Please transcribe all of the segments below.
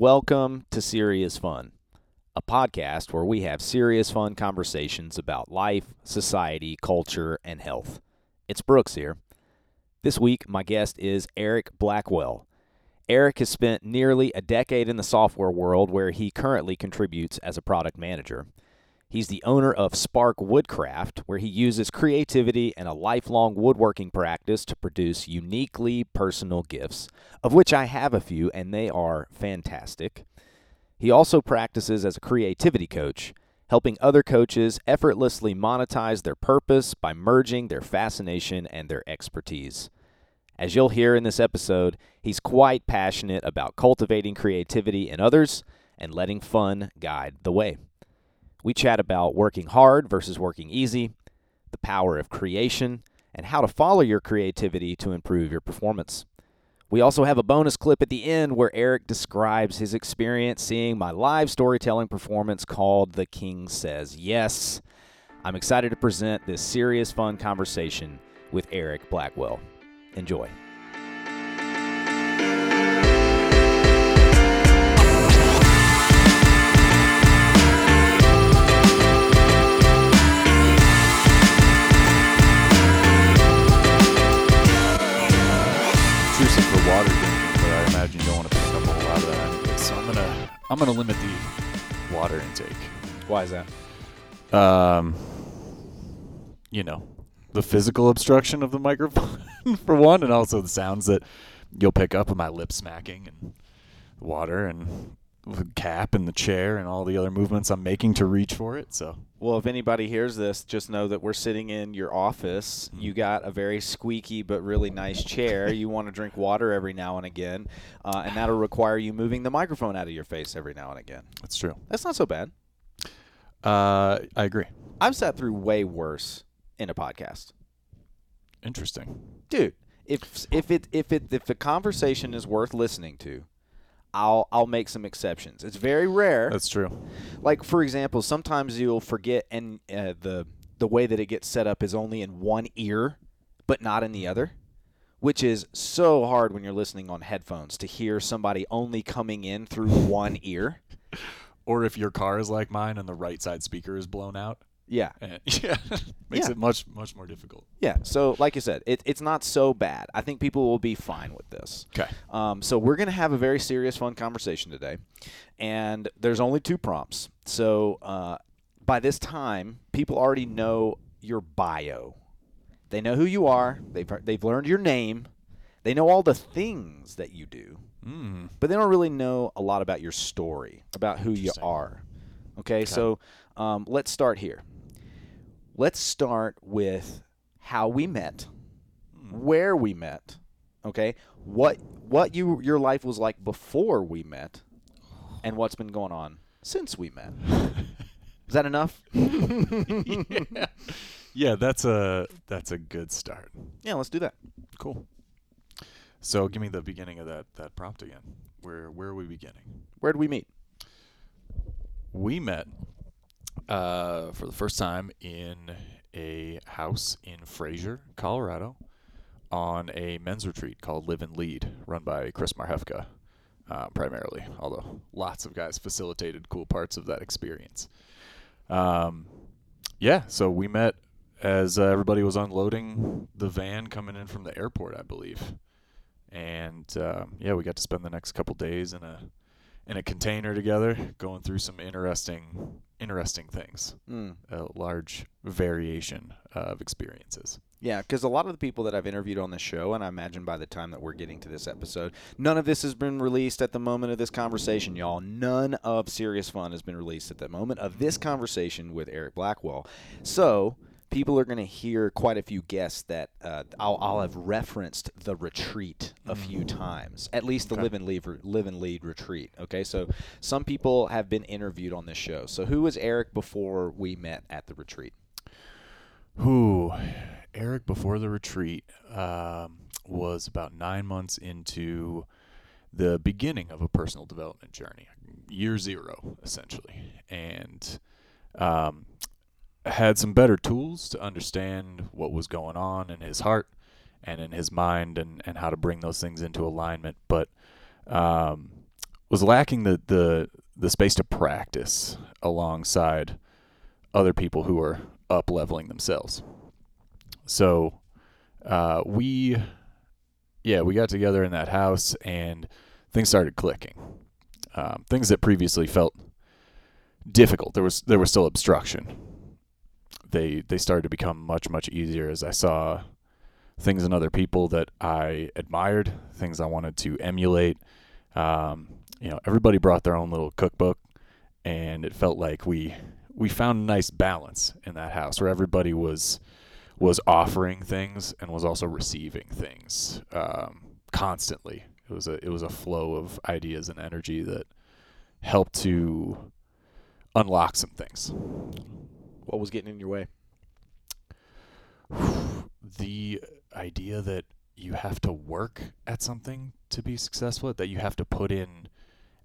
Welcome to Serious Fun, a podcast where we have serious fun conversations about life, society, culture, and health. It's Brooks here. This week, my guest is Eric Blackwell. Eric has spent nearly a decade in the software world where he currently contributes as a product manager. He's the owner of Spark Woodcraft, where he uses creativity and a lifelong woodworking practice to produce uniquely personal gifts, of which I have a few, and they are fantastic. He also practices as a creativity coach, helping other coaches effortlessly monetize their purpose by merging their fascination and their expertise. As you'll hear in this episode, he's quite passionate about cultivating creativity in others and letting fun guide the way. We chat about working hard versus working easy, the power of creation, and how to follow your creativity to improve your performance. We also have a bonus clip at the end where Eric describes his experience seeing my live storytelling performance called The King Says Yes. I'm excited to present this serious, fun conversation with Eric Blackwell. Enjoy. Water drinking, but I imagine you don't want to pick up a whole lot of that anyway. So I'm gonna I'm gonna limit the water intake. Why is that? Um, you know, the physical obstruction of the microphone for one, and also the sounds that you'll pick up of my lip smacking and water and the cap and the chair and all the other movements I'm making to reach for it. So Well, if anybody hears this, just know that we're sitting in your office. Mm. You got a very squeaky but really nice chair. you want to drink water every now and again, uh, and that'll require you moving the microphone out of your face every now and again. that's true. That's not so bad. Uh, I agree. I've sat through way worse in a podcast, Interesting. dude. If if it if it if the conversation is worth listening to, I'll I'll make some exceptions. It's very rare. That's true. like for example, sometimes you'll forget, and uh, the the way that it gets set up is only in one ear, but not in the other, which is so hard when you're listening on headphones to hear somebody only coming in through one ear. Or if your car is like mine and the right side speaker is blown out. Yeah, And yeah, makes Yeah. it much much more difficult. yeah. So like you said, it, it's not so bad. I think people will be fine with this. Okay. Um, so we're gonna have a very serious, fun conversation today, and there's only two prompts. So uh, by this time, people already know your bio. They know who you are. They've they've learned your name. They know all the things that you do, Mm. but they don't really know a lot about your story, about who you are. Okay, so um, let's start here. Let's start with how we met, hmm. where we met. Okay, what what you your life was like before we met, and what's been going on since we met. Is that enough? yeah. yeah, that's a that's a good start. Yeah, let's do that. Cool. So give me the beginning of that that prompt again. Where where are we beginning? Where did we meet? We met uh, for the first time in a house in Fraser, Colorado, on a men's retreat called Live and Lead, run by Chris Marhefka, uh, primarily. Although lots of guys facilitated cool parts of that experience. Um, yeah, so we met as uh, everybody was unloading the van coming in from the airport, I believe. And um, yeah, we got to spend the next couple days in a in a container together, going through some interesting interesting things. Mm. A large variation of experiences. Yeah, because a lot of the people that I've interviewed on this show, and I imagine by the time that we're getting to this episode, none of this has been released at the moment of this conversation, y'all. None of Serious Fun has been released at the moment of this conversation with Eric Blackwell. So people are going to hear quite a few guests that uh, I'll, I'll have referenced the retreat a few times, at least the Okay. live and lead live and lead retreat. Okay, so some people have been interviewed on this show. So who was Eric before we met at the retreat? Who, Eric, before the retreat, um, was about nine months into the beginning of a personal development journey, year zero, essentially. And um, had some better tools to understand what was going on in his heart and in his mind and, and how to bring those things into alignment. But um, was lacking the the the space to practice alongside other people who are up leveling themselves. So uh, we, yeah, we got together in that house and things started clicking. Um, things that previously felt difficult. There was there was still obstruction. They they started to become much much easier as I saw things in other people that I admired, things I wanted to emulate. Um, you know, everybody brought their own little cookbook, and it felt like we we found a nice balance in that house where everybody was was offering things and was also receiving things um, constantly. It was a it was a flow of ideas and energy that helped to unlock some things. What was getting in your way? the idea that you have to work at something to be successful, that you have to put in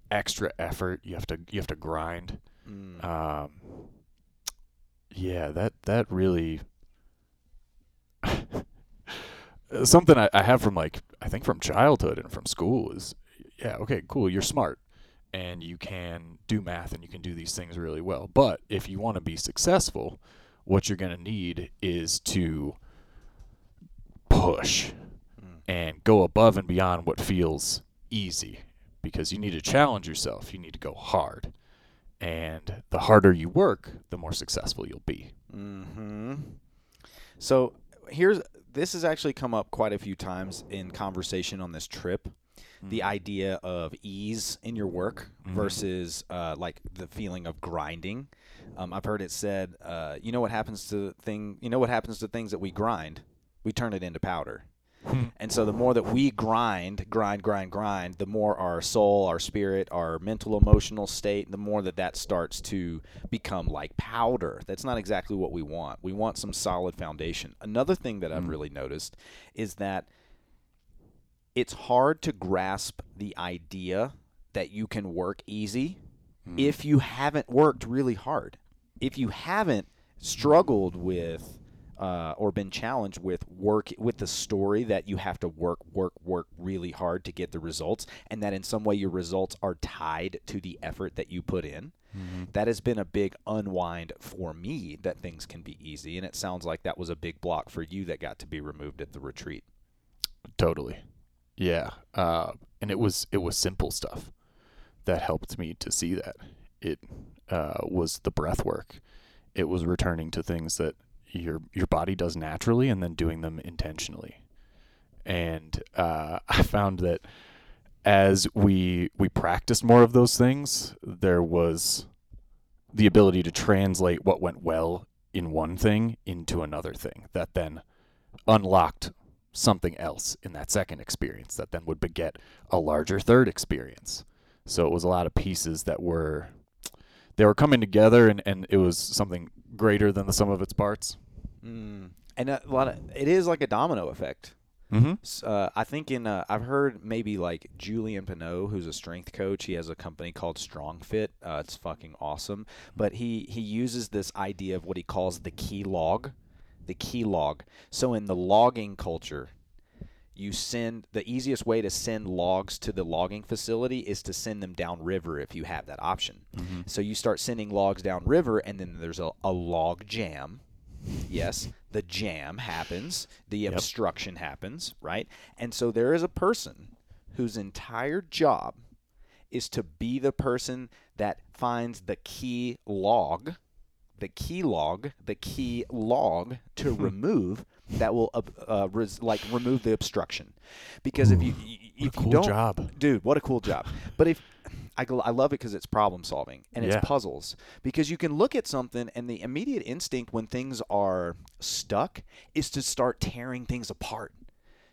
extra effort, you have to you have to grind. Mm. Um, yeah, that that really something I, I have from like I think from childhood and from school is yeah okay cool you're smart and you can do math and you can do these things really well but if you want to be successful what you're going to need is to push Mm. and go above and beyond what feels easy because you need to challenge yourself. You need to go hard. And the harder you work, the more successful you'll be. hmm So here's this has actually come up quite a few times in conversation on this trip. The idea of ease in your work Mhm. versus uh, like the feeling of grinding. Um, I've heard it said, uh, you know what happens to thing, you know what happens to things that we grind, we turn it into powder. And so the more that we grind, grind, grind, grind, the more our soul, our spirit, our mental, emotional state, the more that that starts to become like powder. That's not exactly what we want. We want some solid foundation. Another thing that I've Mm. really noticed is that it's hard to grasp the idea that you can work easy Mm. if you haven't worked really hard. If you haven't struggled with uh, or been challenged with work with the story that you have to work, work, work really hard to get the results, and that in some way your results are tied to the effort that you put in. Mhm. That has been a big unwind for me that things can be easy, and it sounds like that was a big block for you that got to be removed at the retreat. Totally. Yeah. Uh, and it was it was simple stuff that helped me to see that. It uh, was the breath work. It was returning to things that your your body does naturally and then doing them intentionally. And uh, I found that as we we practiced more of those things, there was the ability to translate what went well in one thing into another thing that then unlocked something else in that second experience that then would beget a larger third experience. So it was a lot of pieces that were they were coming together and, and it was something greater than the sum of its parts. Mm. And a lot of it is like a domino effect. Mm-hmm. Uh, I think in uh, I've heard maybe like Julien Pineau, who's a strength coach. He has a company called Strong Fit. Uh, it's fucking awesome. But he he uses this idea of what he calls the key log, the key log. So in the logging culture, you send the easiest way to send logs to the logging facility is to send them downriver if you have that option. Mm-hmm. So you start sending logs downriver, and then there's a, a log jam. Yes, the jam happens, the Yep. obstruction happens, right? And so there is a person whose entire job is to be the person that finds the key log, the key log, the key log to remove that will uh, uh, res- like remove the obstruction. Because if you if cool you don't job. dude what a cool job but if I, I love it because it's problem solving and it's Yeah. puzzles because you can look at something and the immediate instinct when things are stuck is to start tearing things apart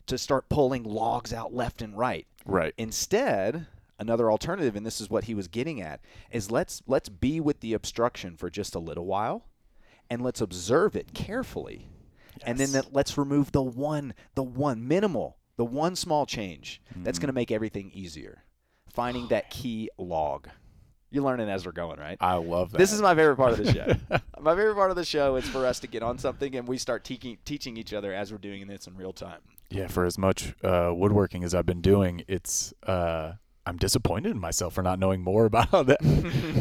to start pulling logs out left and right Right. instead another alternative and this is what he was getting at is let's let's be with the obstruction for just a little while and let's observe it carefully. And then that let's remove the one the one minimal the one small change that's Mm-hmm. going to make everything easier. Finding that key log. You're learning as we're going right? I love that. this is my favorite part of the show. My favorite part of the show is for us to get on something and we start teaching teaching each other as we're doing this in real time. Yeah, for as much uh, woodworking as I've been doing, it's uh, I'm disappointed in myself for not knowing more about how the,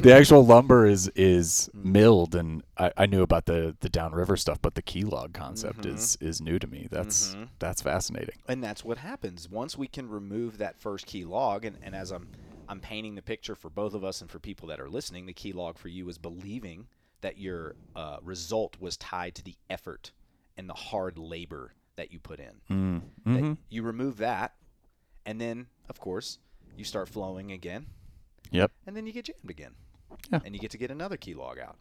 the actual lumber is is milled, and I, I knew about the the downriver stuff, but the key log concept Mhm. is is new to me. That's Mhm. that's fascinating. and that's what happens once we can remove that first key log and, and as i'm i'm painting the picture for both of us and for people that are listening the key log for you is believing that your uh, result was tied to the effort and the hard labor that you put in Mm. That hmm you remove that and then of course you start flowing again Yep. and then you get jammed again Yeah. and you get to get another key log out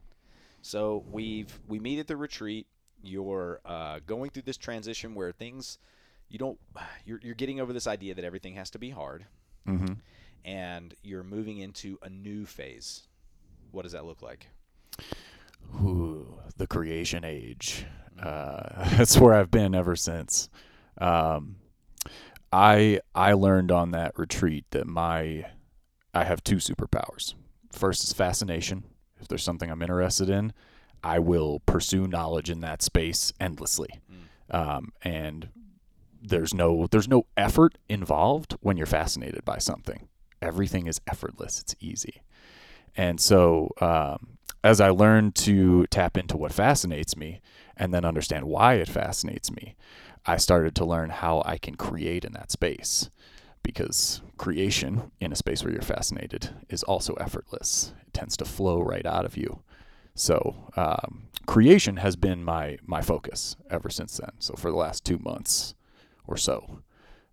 so we've we meet at the retreat you're uh, going through this transition where things you don't you're, you're getting over this idea that everything has to be hard hmm and you're moving into a new phase what does that look like Ooh, the creation age. Uh, that's where I've been ever since. Um, I I learned on that retreat that my I have two superpowers. First is fascination. If there's something I'm interested in, I will pursue knowledge in that space endlessly. Um, and there's no there's no effort involved when you're fascinated by something. Everything is effortless. It's easy. And so um, as I learned to tap into what fascinates me and then understand why it fascinates me, I started to learn how I can create in that space. Because creation in a space where you're fascinated is also effortless. It tends to flow right out of you. So um, creation has been my my focus ever since then. So for the last two months or so,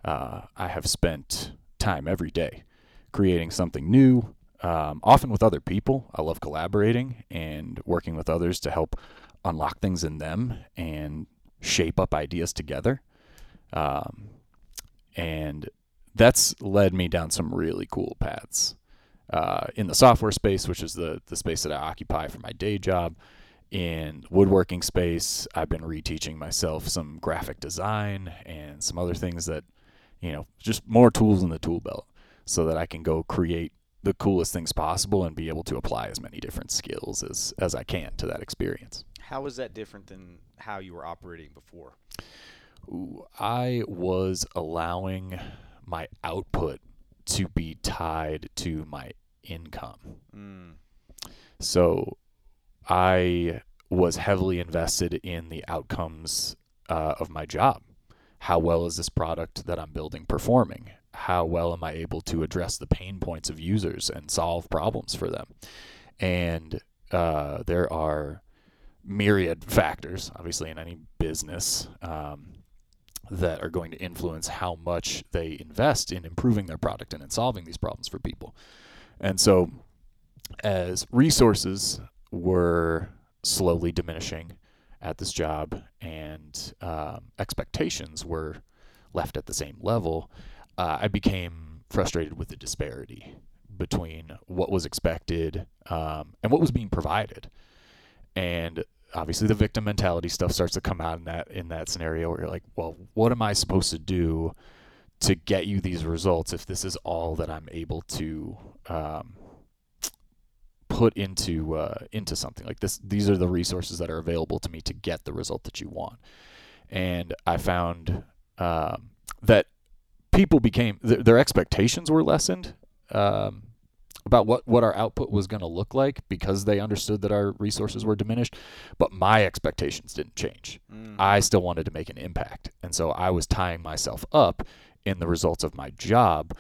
uh, I have spent time every day creating something new, um, often with other people. I love collaborating and working with others to help unlock things in them and shape up ideas together. Um, and that's led me down some really cool paths. Uh, in the software space, which is the, the space that I occupy for my day job, in woodworking space, I've been reteaching myself some graphic design and some other things that, you know, just more tools in the tool belt so that I can go create the coolest things possible and be able to apply as many different skills as, as I can to that experience. How is that different than how you were operating before Ooh, I was allowing my output to be tied to my income. mm. So I was heavily invested in the outcomes uh, of my job. How well is this product that I'm building performing? How well am I able to address the pain points of users and solve problems for them? And uh, there are myriad factors, obviously, in any business um, that are going to influence how much they invest in improving their product and in solving these problems for people. And so, as resources were slowly diminishing at this job and um, expectations were left at the same level, uh, I became frustrated with the disparity between what was expected um, and what was being provided. And obviously, the victim mentality stuff starts to come out in that in that scenario where you're like, well, what am I supposed to do to get you these results if this is all that I'm able to um, put into uh, into something like this? These are the resources that are available to me to get the result that you want. And I found um, that people became th- their expectations were lessened um, about what what our output was going to look like because they understood that our resources were diminished, but my expectations didn't change. Mm. I still wanted to make an impact. And so I was tying myself up in the results of my job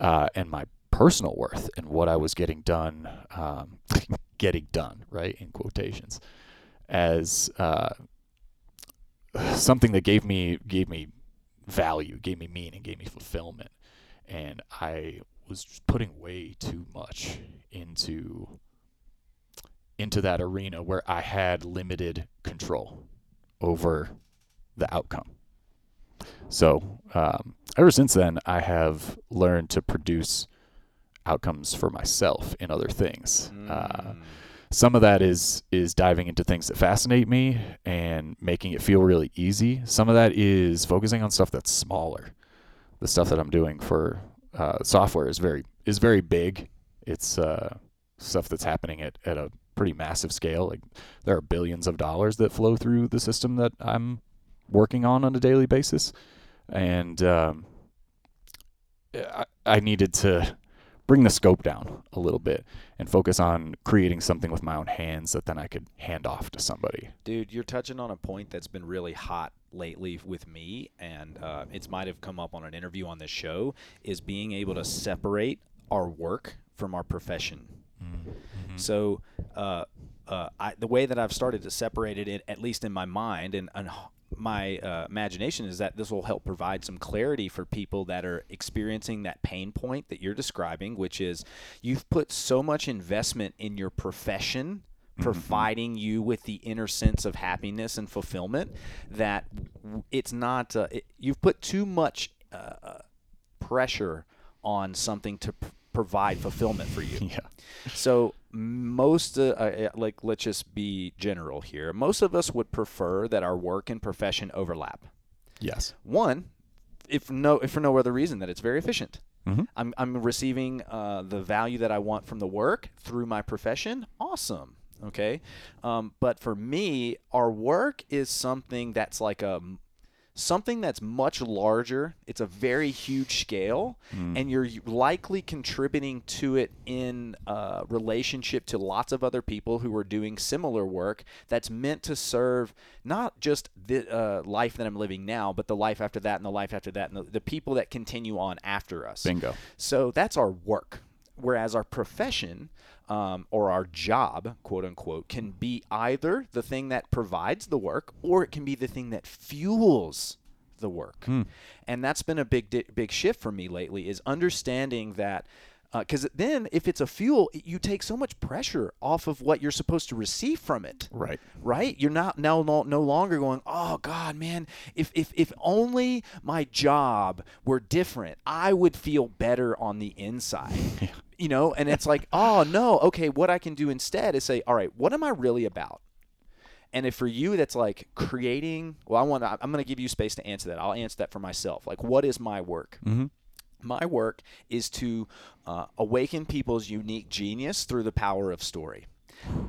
uh, and my personal worth and what I was getting done, um, getting done, right, in quotations, as uh, something that gave me gave me value, gave me meaning, gave me fulfillment. And I was just putting way too much into into that arena where I had limited control over the outcome. So um, ever since then, I have learned to produce outcomes for myself in other things. Uh, Mm. some of that is is diving into things that fascinate me and making it feel really easy. Some of that is focusing on stuff that's smaller. The stuff that I'm doing for uh, software is very is very big. It's uh, stuff that's happening at, at a pretty massive scale. Like there are billions of dollars that flow through the system that I'm working on on a daily basis, and um, I, I needed to bring the scope down a little bit and focus on creating something with my own hands that then I could hand off to somebody. Dude, you're touching on a point that's been really hot lately with me, and uh, it might have come up on an interview on this show, is being able to separate our work from our profession. Mm-hmm. So, uh, uh, I, the way that I've started to separate it, at least in my mind and, and my uh, imagination, is that this will help provide some clarity for people that are experiencing that pain point that you're describing, which is you've put so much investment in your profession providing you with the inner sense of happiness and fulfillment that it's not uh, it, you've put too much uh, pressure on something to p- provide fulfillment for you Yeah. so most uh, like let's just be general here most of us would prefer that our work and profession overlap Yes. one if no if for no other reason that it's very efficient Mm-hmm. I'm, I'm receiving uh, the value that I want from the work through my profession. Awesome. Okay. Um, but for me, our work is something that's like a something that's much larger. It's a very huge scale, and you're likely contributing to it in uh, relationship to lots of other people who are doing similar work that's meant to serve not just the uh, life that I'm living now, but the life after that, and the life after that, and the, the people that continue on after us. Bingo. So that's our work. Whereas our profession um, or our job, quote unquote, can be either the thing that provides the work or it can be the thing that fuels the work. And that's been a big, di- big shift for me lately is understanding that. Because then, if it's a fuel, you take so much pressure off of what you're supposed to receive from it Right. right? You're not now no, no longer going, oh God, man, if, if if only my job were different, I would feel better on the inside. You know, and it's like, oh no, okay, what I can do instead is say, all right, what am I really about? And if for you that's like creating, well, I want to, I'm going to give you space to answer that. I'll answer that for myself. Like, what is my work? Mm-hmm. My work is to uh, awaken people's unique genius through the power of story.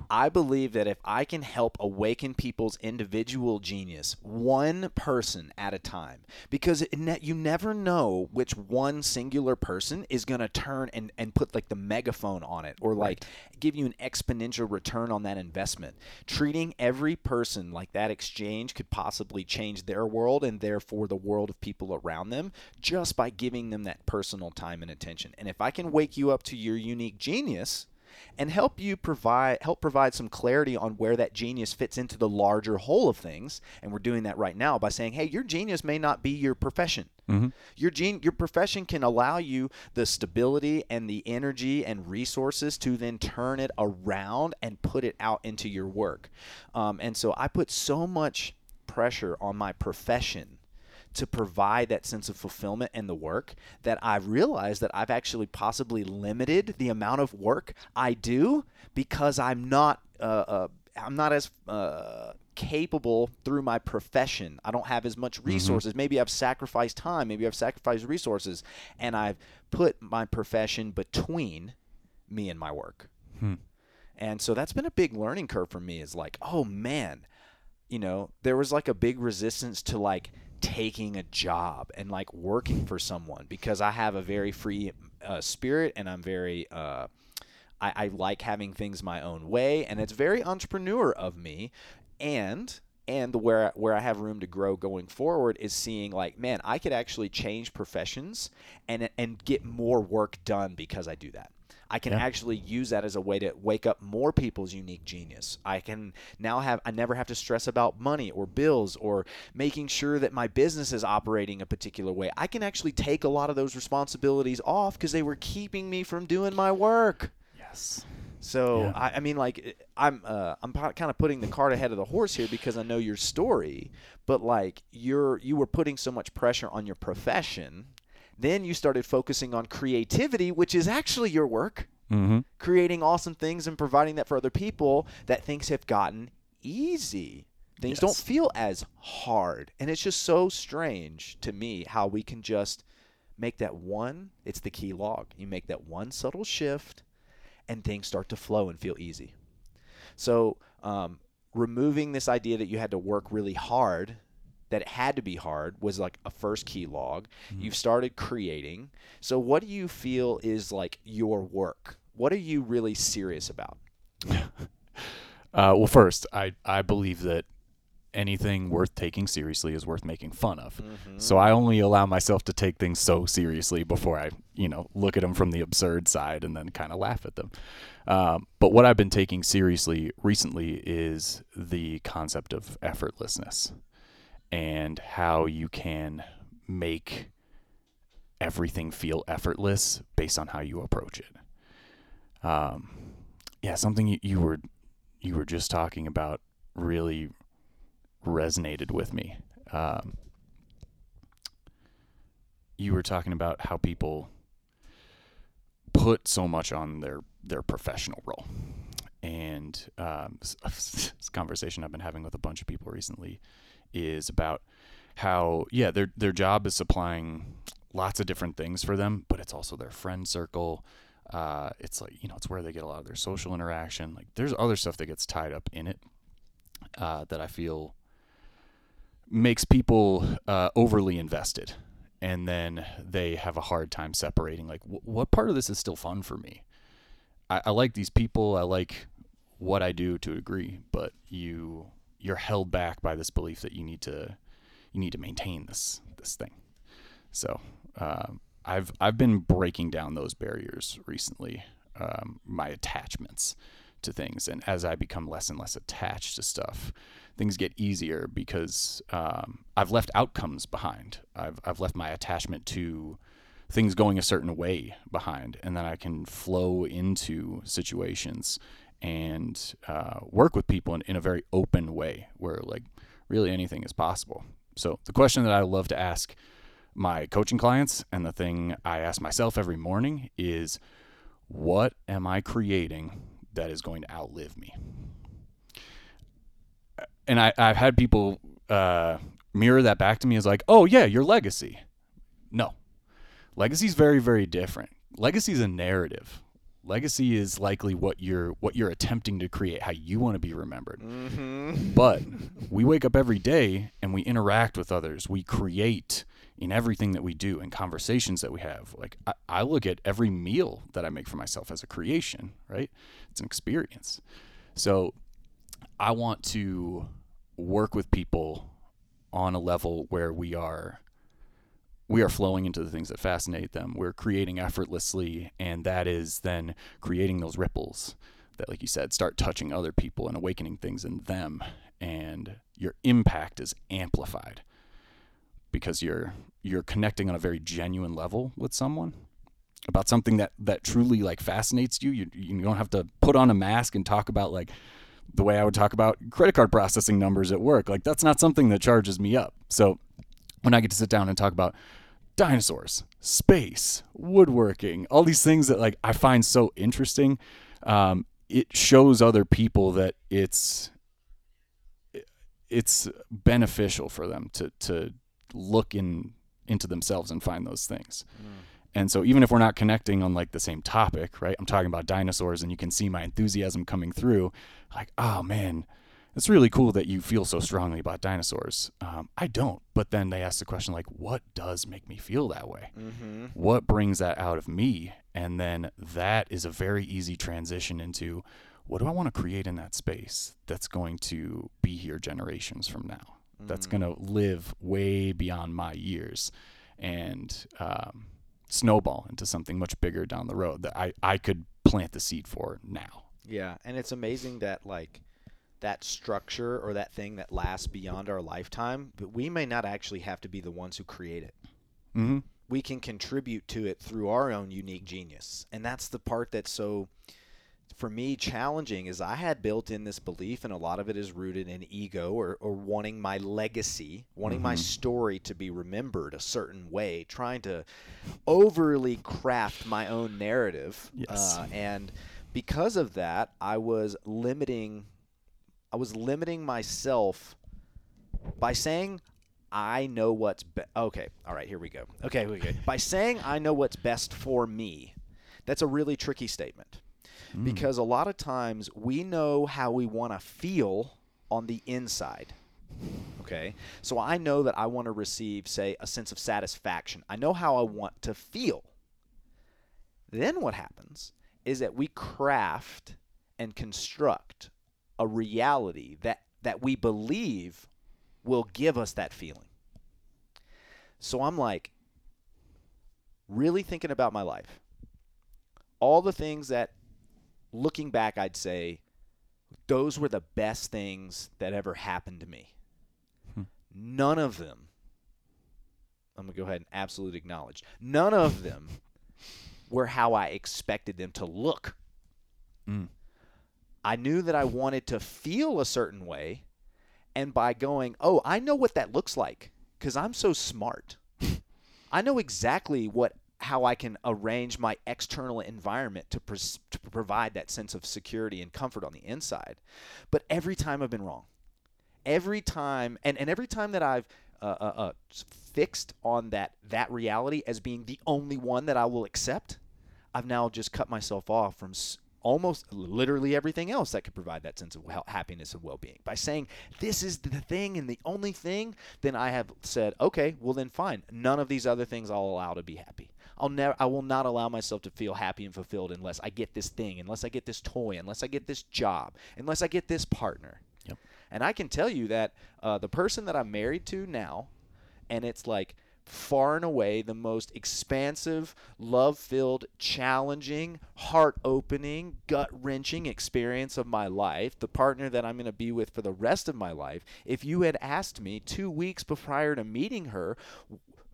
I believe that if I can help awaken people's individual genius, one person at a time, because it ne- you never know which one singular person is going to turn and, and put like the megaphone on it or like give you an exponential return on that investment. Treating every person like that exchange could possibly change their world and therefore the world of people around them just by giving them that personal time and attention. And if I can wake you up to your unique genius, and help you provide help provide some clarity on where that genius fits into the larger whole of things. And we're doing that right now by saying hey your genius may not be your profession. Your gen- your profession can allow you the stability and the energy and resources to then turn it around and put it out into your work. Um, and so i put so much pressure on my profession to provide that sense of fulfillment in the work that I've realized that I've actually possibly limited the amount of work I do because I'm not uh, uh, I'm not as uh, capable through my profession. I don't have as much resources. Maybe I've sacrificed time. Maybe I've sacrificed resources, and I've put my profession between me and my work. And so that's been a big learning curve for me. Is like, oh man, you know, there was like a big resistance to like taking a job and like working for someone because I have a very free uh, spirit and I'm very, uh, I, I like having things my own way and it's very entrepreneur of me. And, and where, where I have room to grow going forward is seeing like, man, I could actually change professions and, and get more work done because I do that. I can Yeah. actually use that as a way to wake up more people's unique genius. I can now have I never have to stress about money or bills or making sure that my business is operating a particular way. I can actually take a lot of those responsibilities off because they were keeping me from doing my work. Yes. So Yeah. I, I mean, like I'm uh, I'm kind of putting the cart ahead of the horse here because I know your story, but like you're you were putting so much pressure on your profession, then you started focusing on creativity, which is actually your work, Mm-hmm. creating awesome things and providing that for other people. That things have gotten easy. Things don't feel as hard, and it's just so strange to me how we can just make that one. It's the key log. You make that one subtle shift and things start to flow and feel easy. So, um, removing this idea that you had to work really hard that it had to be hard was like a first key log. Mm-hmm. You've started creating. So what do you feel is like your work? What are you really serious about? Uh, well, first, I, I believe that anything worth taking seriously is worth making fun of. So I only allow myself to take things so seriously before I, you know, look at them from the absurd side and then kind of laugh at them. Um, but what I've been taking seriously recently is the concept of effortlessness and how you can make everything feel effortless based on how you approach it. Um, yeah, something you, you were you were just talking about really resonated with me. Um, you were talking about how people put so much on their their professional role, and um, this, conversation I've been having with a bunch of people recently is about how yeah their their job is supplying lots of different things for them, but it's also their friend circle. Uh, it's like you know it's where they get a lot of their social interaction. Like there's other stuff that gets tied up in it uh, that I feel makes people uh, overly invested, and then they have a hard time separating. Like wh- what part of this is still fun for me? I, I like these people. I like what I do to a degree, but you you're held back by this belief that you need to you need to maintain this this thing. So um, I've I've been breaking down those barriers recently. Um, my attachments to things, and as I become less and less attached to stuff, things get easier because um, I've left outcomes behind. I've I've left my attachment to things going a certain way behind, and then I can flow into situations and uh, work with people in, in a very open way where like really anything is possible. So the question that I love to ask my coaching clients and the thing I ask myself every morning is what am I creating that is going to outlive me? And I, I've had people uh, mirror that back to me as like, oh yeah, your legacy. No. Legacy is very, very different. Legacy is a narrative. Legacy is likely what you're what you're attempting to create, how you want to be remembered. Mm-hmm. But we wake up every day and we interact with others. We create in everything that we do and conversations that we have. Like I, I look at every meal that I make for myself as a creation, right? It's an experience. So I want to work with people on a level where we are we are flowing into the things that fascinate them. We're creating effortlessly, and that is then creating those ripples that, like you said, start touching other people and awakening things in them. And your impact is amplified because you're you're connecting on a very genuine level with someone about something that that truly like fascinates you. You you don't have to put on a mask and talk about like the way I would talk about credit card processing numbers at work. Like that's not something that charges me up. So when I get to sit down and talk about dinosaurs, space, woodworking, all these things that like I find so interesting, um, it shows other people that it's it's beneficial for them to to look in into themselves and find those things. And so even if we're not connecting on like the same topic, right? I'm talking about dinosaurs and you can see my enthusiasm coming through like, "Oh man, it's really cool that you feel so strongly about dinosaurs. Um, I don't. But then they ask the question, like, what does make me feel that way? Mm-hmm. What brings that out of me? And then that is a very easy transition into what do I want to create in that space that's going to be here generations from now? That's going to live way beyond my years and um, snowball into something much bigger down the road that I, I could plant the seed for now. Yeah, and it's amazing that like that structure or that thing that lasts beyond our lifetime, but we may not actually have to be the ones who create it. Mm-hmm. We can contribute to it through our own unique genius. And that's the part that's so for me challenging is I had built in this belief and a lot of it is rooted in ego or, or wanting my legacy, wanting my Mhm. story to be remembered a certain way, trying to overly craft my own narrative. Yes. Uh, and because of that, I was limiting I was limiting myself by saying I know what's be- okay. All right, here we go. Okay, we go. By saying I know what's best for me, that's a really tricky statement Mm. because a lot of times we know how we want to feel on the inside. Okay. So I know that I want to receive, say, a sense of satisfaction. I know how I want to feel. Then what happens is that we craft and construct a reality that, that we believe will give us that feeling. So I'm like, really thinking about my life. All the things that, looking back, I'd say, those were the best things that ever happened to me. Hmm. None of them, I'm going to go ahead and absolutely acknowledge, none of them were how I expected them to look. Mm. I knew that I wanted to feel a certain way. And by going, oh, I know what that looks like because I'm so smart. I know exactly what how I can arrange my external environment to, pres- to provide that sense of security and comfort on the inside. But every time I've been wrong. Every time, and, and every time that I've uh, uh, uh, fixed on that that reality as being the only one that I will accept, I've now just cut myself off from almost literally everything else that could provide that sense of happiness and well-being. By saying this is the thing and the only thing, then I have said, okay, well then fine. None of these other things I'll allow to be happy. I'll never I will not allow myself to feel happy and fulfilled unless I get this thing, unless I get this toy, unless I get this job, unless I get this partner. Yep. And I can tell you that uh, the person that I'm married to now, and it's like far and away the most expansive, love filled, challenging, heart opening, gut wrenching experience of my life, the partner that I'm going to be with for the rest of my life. If you had asked me two weeks prior to meeting her,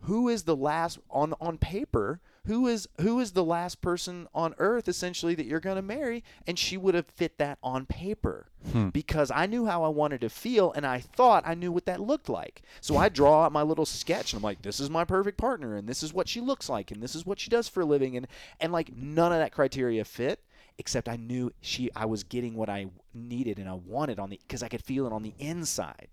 who is the last on on paper who is who is the last person on earth essentially that you're going to marry and she would have fit that on paper hmm. because I knew how I wanted to feel and I thought I knew what that looked like. So I draw out my little sketch and I'm like this is my perfect partner and this is what she looks like and this is what she does for a living and and like none of that criteria fit except I knew she I was getting what I needed and I wanted on the cuz I could feel it on the inside.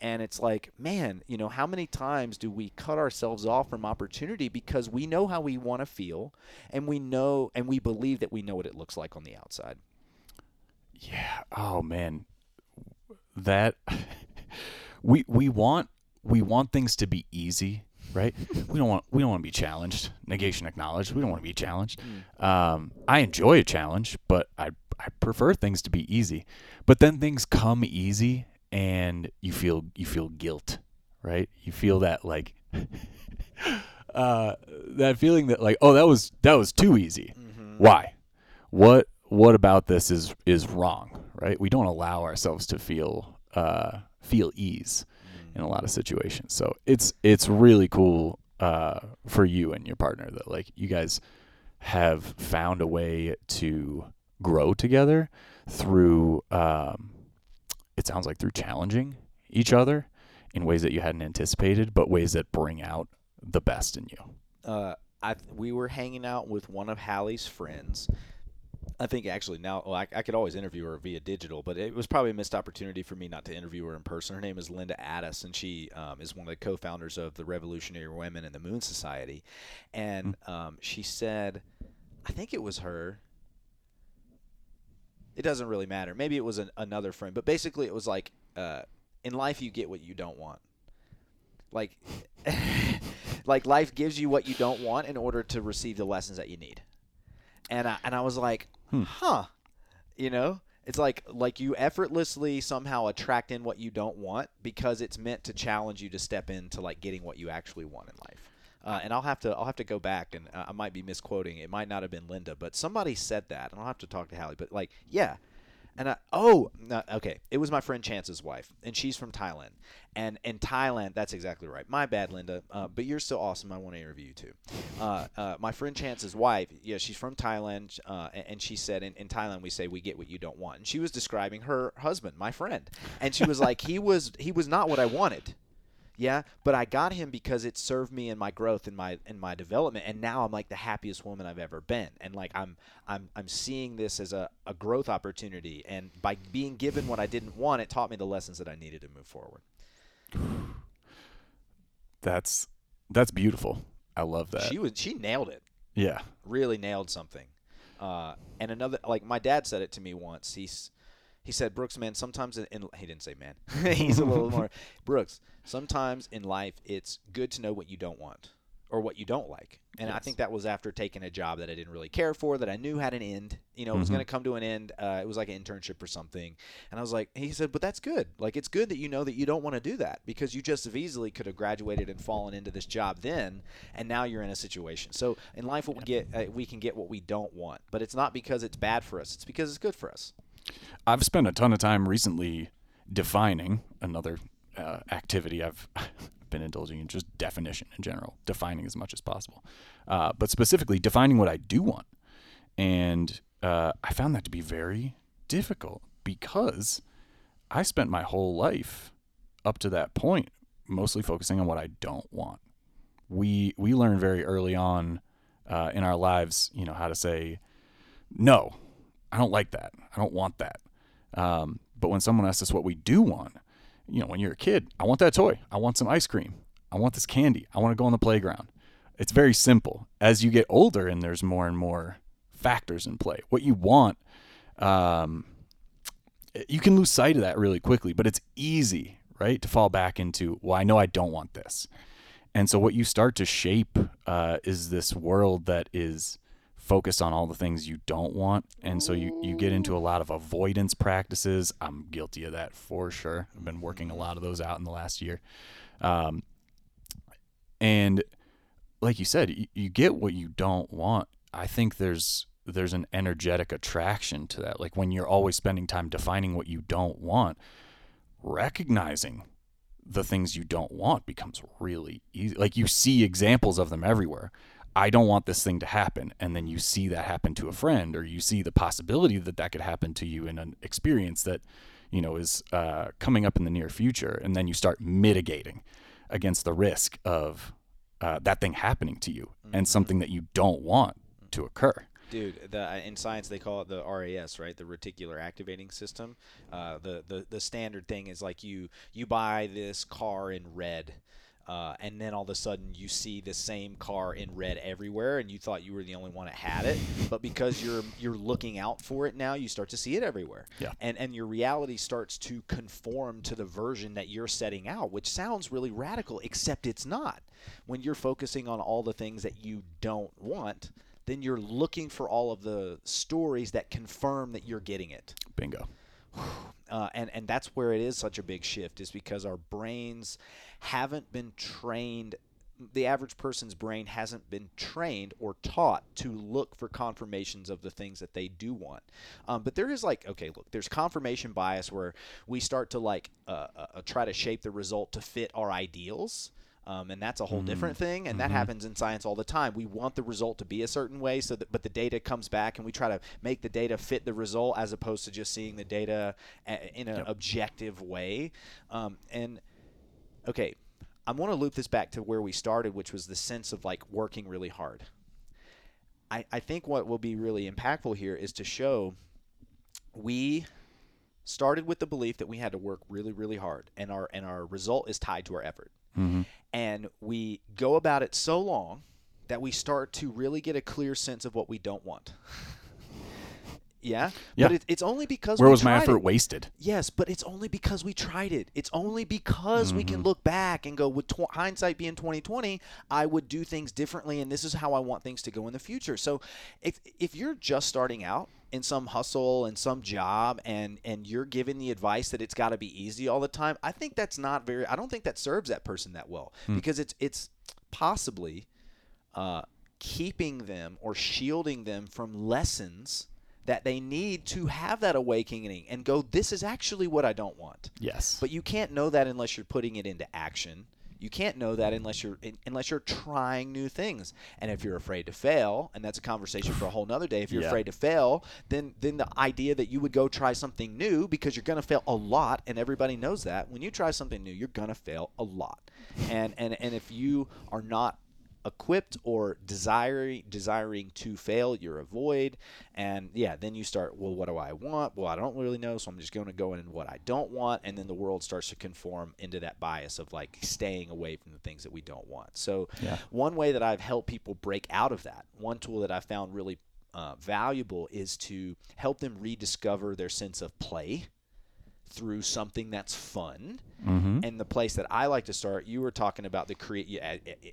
And it's like, man, you know, how many times do we cut ourselves off from opportunity because we know how we want to feel and we know and we believe that we know what it looks like on the outside. Yeah. Oh man, that we we want we want things to be easy, right? we don't want we don't want to be challenged. Negation acknowledged. We don't want to be challenged. Um, I enjoy a challenge, but I I prefer things to be easy. But then things come easy, and you feel you feel guilt, right? You feel that like. Uh, that feeling that like oh that was that was too easy. Why? What what about this is is wrong right? We don't allow ourselves to feel uh feel ease in a lot of situations. So it's it's really cool uh for you and your partner that like you guys have found a way to grow together through um it sounds like through challenging each other in ways that you hadn't anticipated but ways that bring out the best in you uh, I we were hanging out with one of Hallie's friends. I think actually now well, I, I could always interview her via digital, but it was probably a missed opportunity for me not to interview her in person. Her name is Linda Addis, and she um, is one of the co-founders of the Revolutionary Women and the Moon Society. And um, she said, I think it was her. It doesn't really matter. Maybe it was an, another friend, but basically it was like, uh, in life you get what you don't want. Like, like life gives you what you don't want in order to receive the lessons that you need. And I, and I was like, Hmm. huh, you know, it's like like you effortlessly somehow attract in what you don't want because it's meant to challenge you to step into like getting what you actually want in life. Uh, and I'll have to I'll have to go back and uh, I might be misquoting. It might not have been Linda, but somebody said that, and I'll have to talk to Hallie. But like, yeah, and I, oh, no, okay, it was my friend Chance's wife, and she's from Thailand. And in Thailand, that's exactly right. My bad, Linda, uh, but you're still awesome. I want to interview you too. Uh, uh, my friend Chance's wife, yeah, she's from Thailand, uh, and, she said in, in Thailand we say we get what you don't want. And she was describing her husband, my friend, and she was like, he was he was not what I wanted. Yeah, but I got him because it served me in my growth in my in my development and now I'm like the happiest woman I've ever been. And like I'm I'm I'm seeing this as a, a growth opportunity and by being given what I didn't want, it taught me the lessons that I needed to move forward. That's that's beautiful. I love that. She was she nailed it. yeah. Really nailed something. Uh, and another like my dad said it to me once. He's he said, Brooks, man, sometimes in, in he didn't say man. He's a little more Brooks. Sometimes in life, it's good to know what you don't want or what you don't like. And I think that was after taking a job that I didn't really care for, that I knew had an end. You know, it was Mhm. going to come to an end. Uh, it was like an internship or something. And I was like, he said, but that's good. Like, it's good that you know that you don't want to do that because you just as easily could have graduated and fallen into this job then, and now you're in a situation. So in life, what we get, uh, we can get what we don't want, but it's not because it's bad for us. It's because it's good for us. I've spent a ton of time recently defining another uh, activity I've been indulging in, just definition in general, defining as much as possible, uh, but specifically defining what I do want. And uh, I found that to be very difficult because I spent my whole life up to that point mostly focusing on what I don't want. We we learn very early on uh, in our lives, you know, how to say no. I don't like that. I don't want that. Um, but when someone asks us what we do want, you know, when you're a kid, I want that toy. I want some ice cream. I want this candy. I want to go on the playground. It's very simple. As you get older and there's more and more factors in play, what you want, um, you can lose sight of that really quickly, but it's easy, right, to fall back into, well, I know I don't want this. And so what you start to shape uh, is this world that is focused on all the things you don't want. And so you, you get into a lot of avoidance practices. I'm guilty of that for sure. I've been working a lot of those out in the last year. Um, and like you said, you, you get what you don't want. I think there's there's an energetic attraction to that. Like when you're always spending time defining what you don't want, recognizing the things you don't want becomes really easy. Like you see examples of them everywhere. I don't want this thing to happen. And then you see that happen to a friend, or you see the possibility that that could happen to you in an experience that, you know, is uh, coming up in the near future. And then you start mitigating against the risk of uh, that thing happening to you and something that you don't want to occur. Dude, the, in science they call it the RAS, right? The reticular activating system. Uh, the, the the standard thing is like you you buy this car in red, uh, and then all of a sudden you see the same car in red everywhere, and you thought you were the only one that had it, but because you're you're looking out for it now, you start to see it everywhere. Yeah. And and your reality starts to conform to the version that you're setting out, which sounds really radical, except it's not. When you're focusing on all the things that you don't want then you're looking for all of the stories that confirm that you're getting it. Bingo. Uh, and, and that's where it is such a big shift, is because our brains haven't been trained. The average person's brain hasn't been trained or taught to look for confirmations of the things that they do want. Um, but there is like, okay, look, there's confirmation bias where we start to like uh, uh, try to shape the result to fit our ideals. Um, and that's a whole different thing, and that happens in science all the time. We want the result to be a certain way, so that but the data comes back, and we try to make the data fit the result, as opposed to just seeing the data a- in an objective way. Um, and okay, I want to loop this back to where we started, which was the sense of like working really hard. I, I think what will be really impactful here is to show we started with the belief that we had to work really, really hard, and our and our result is tied to our effort Mm-hmm. and we go about it so long that we start to really get a clear sense of what we don't want. yeah? Yeah. But it, it's only because Where we was my effort it. wasted? Yes, but it's only because we tried it. It's only because we Mm-hmm. can look back and go with tw- hindsight being 2020, I would do things differently and this is how I want things to go in the future. So if if you're just starting out in some hustle and some job and and you're given the advice that it's got to be easy all the time, I think that's not very I don't think that serves that person that well because it's it's possibly uh, keeping them or shielding them from lessons that they need to have that awakening and go, this is actually what I don't want. Yes. But you can't know that unless you're putting it into action. You can't know that unless you're unless you're trying new things. And if you're afraid to fail, and that's a conversation for a whole nother day. If you're Yeah. afraid to fail, then then the idea that you would go try something new because you're going to fail a lot, and everybody knows that. When you try something new, you're going to fail a lot. And and and if you are not equipped or desiring desiring to fail you're avoid and yeah then you start well what do i want? Well i don't really know so i'm just going to go in what i don't want. And then the world starts to conform into that bias of like staying away from the things that we don't want. So Yeah. one way that i've helped people break out of that one tool that i found really uh, valuable is to help them rediscover their sense of play through something that's fun. Mm-hmm. And the place that I like to start, you were talking about the create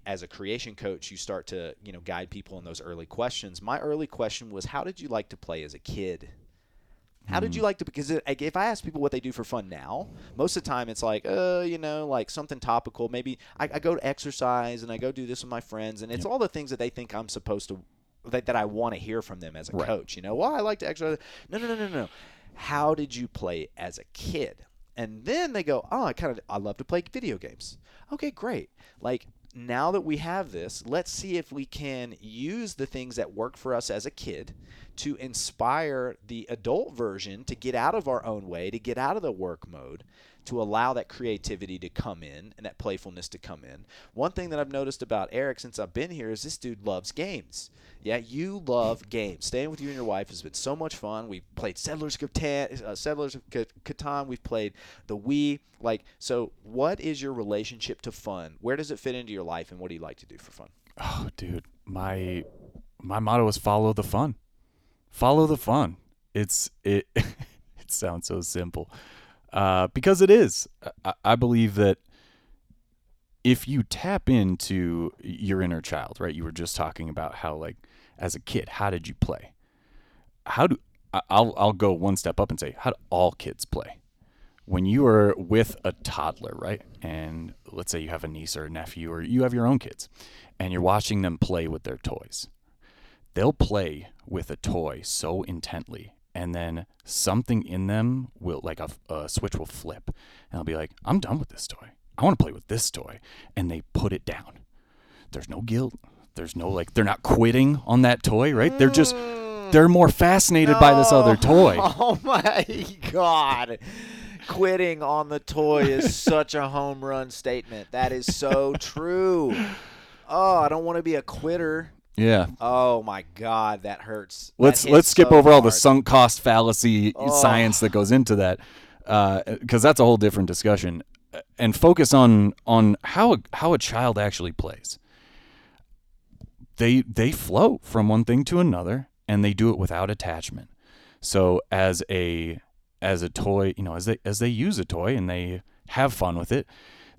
as a creation coach, you start to you know guide people in those early questions. My early question was, how did you like to play as a kid? How did you Hmm. like to? Because if I ask people what they do for fun now, most of the time it's like, uh, you know, like something topical. Maybe I, I go to exercise and I go do this with my friends, and it's all the things that they think I'm supposed to, that, that I want to hear from them as a Right. coach. You know, well, I like to exercise. No, no, no, no, no. How did you play as a kid? And then they go, oh, I kind of, I love to play video games. Okay, great. Like now that we have this, let's see if we can use the things that work for us as a kid to inspire the adult version to get out of our own way, to get out of the work mode, to allow that creativity to come in and that playfulness to come in. One thing that I've noticed about Eric since I've been here is this dude loves games. Yeah, you love games. Staying with you and your wife has been so much fun. We've played Settlers of Catan, uh, Settlers of Catan. We've played the Wii. Like, so what is your relationship to fun? Where does it fit into your life, and what do you like to do for fun? Oh, dude, my my motto is follow the fun. Follow the fun. It's it. it sounds so simple, uh, because it is. I, I believe that if you tap into your inner child, right? You were just talking about how, like, as a kid, how did you play? How do I'll I'll go one step up and say, how do all kids play? when you are with a toddler, right? And let's say you have a niece or a nephew, or you have your own kids, and you're watching them play with their toys. They'll play with a toy so intently, and then something in them will, like a, a switch will flip, and they'll be like, I'm done with this toy. I want to play with this toy. And they put it down. There's no guilt. There's no, like, they're not quitting on that toy, right? They're just, mm. they're more fascinated by this other toy. Oh my god. Quitting on the toy is such a home run statement. That is so true. Oh, I don't want to be a quitter. Yeah. Oh my god, that hurts. Let's hits let's skip so over all the sunk cost fallacy Oh. science that goes into that because that's a whole different discussion Uh, and focus on on how a, how a child actually plays they they flow from one thing to another and they do it without attachment so as a as a toy you know as they as they use a toy and they have fun with it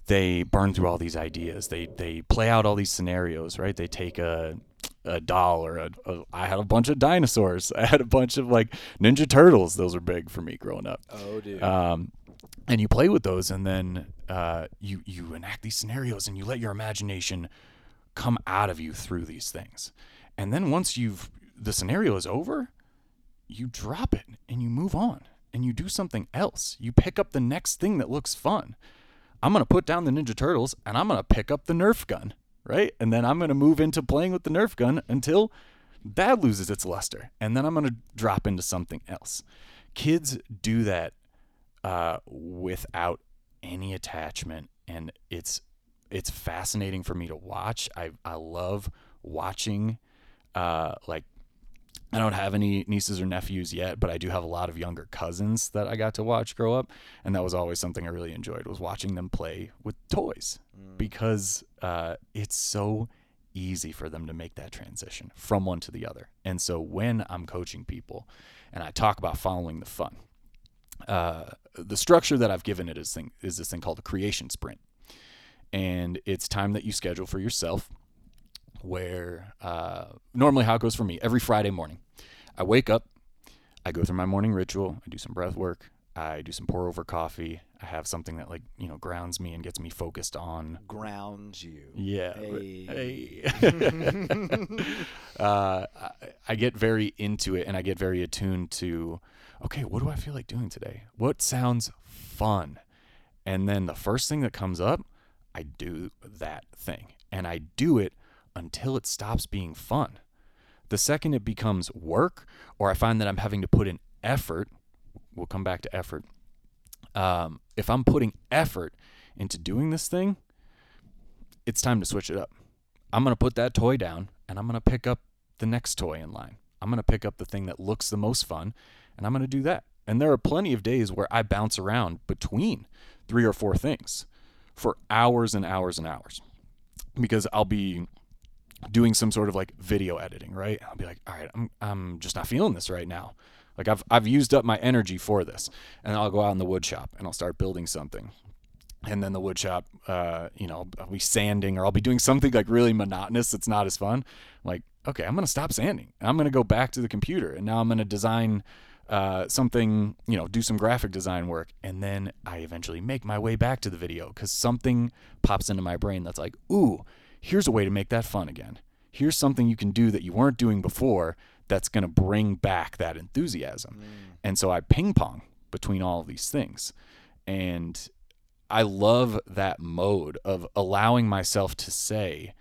they burn through all these ideas they they play out all these scenarios right they take a a doll or a, a I had a bunch of dinosaurs I had a bunch of like ninja turtles those were big for me growing up Oh dude. um, and you play with those, and then uh, you you enact these scenarios, and you let your imagination come out of you through these things. And then once you've the scenario is over, you drop it and you move on, and you do something else. You pick up the next thing that looks fun. I'm gonna put down the Ninja Turtles, and I'm gonna pick up the Nerf gun, right? And then I'm gonna move into playing with the Nerf gun until that loses its luster, and then I'm gonna drop into something else. Kids do that uh, without any attachment, and it's it's fascinating for me to watch. I I love watching, uh, like I don't have any nieces or nephews yet, but I do have a lot of younger cousins that I got to watch grow up, and that was always something I really enjoyed was watching them play with toys because uh, it's so easy for them to make that transition from one to the other. And so when I'm coaching people, and I talk about following the fun, uh, the structure that I've given it is thing is this thing called a creation sprint, and it's time that you schedule for yourself. Where uh, normally how it goes for me every Friday morning, I wake up, I go through my morning ritual, I do some breath work, I do some pour over coffee, I have something that like you know grounds me and gets me focused on Grounds you. yeah. Hey. Hey. uh, I, I get very into it and I get very attuned to, okay, what do I feel like doing today? What sounds fun? And then the first thing that comes up, I do that thing. And I do it until it stops being fun. The second it becomes work, or I find that I'm having to put in effort, we'll come back to effort. Um, if I'm putting effort into doing this thing, it's time to switch it up. I'm going to put that toy down and I'm going to pick up the next toy in line. I'm going to pick up the thing that looks the most fun and I'm going to do that. And there are plenty of days where I bounce around between three or four things for hours and hours and hours because I'll be doing some sort of like video editing, right? I'll be like, all right, I'm, I'm just not feeling this right now. Like I've I've used up my energy for this, and I'll go out in the wood shop and I'll start building something. And then the wood shop, uh, you know, I'll be sanding or I'll be doing something like really monotonous that's not as fun. like, okay, I'm gonna stop sanding. I'm gonna go back to the computer, and now I'm gonna design uh, something, you know, do some graphic design work, and then I eventually make my way back to the video because something pops into my brain that's like, ooh, here's a way to make that fun again. Here's something you can do that you weren't doing before that's going to bring back that enthusiasm. Mm. And so I ping pong between all of these things. And I love that mode of allowing myself to say,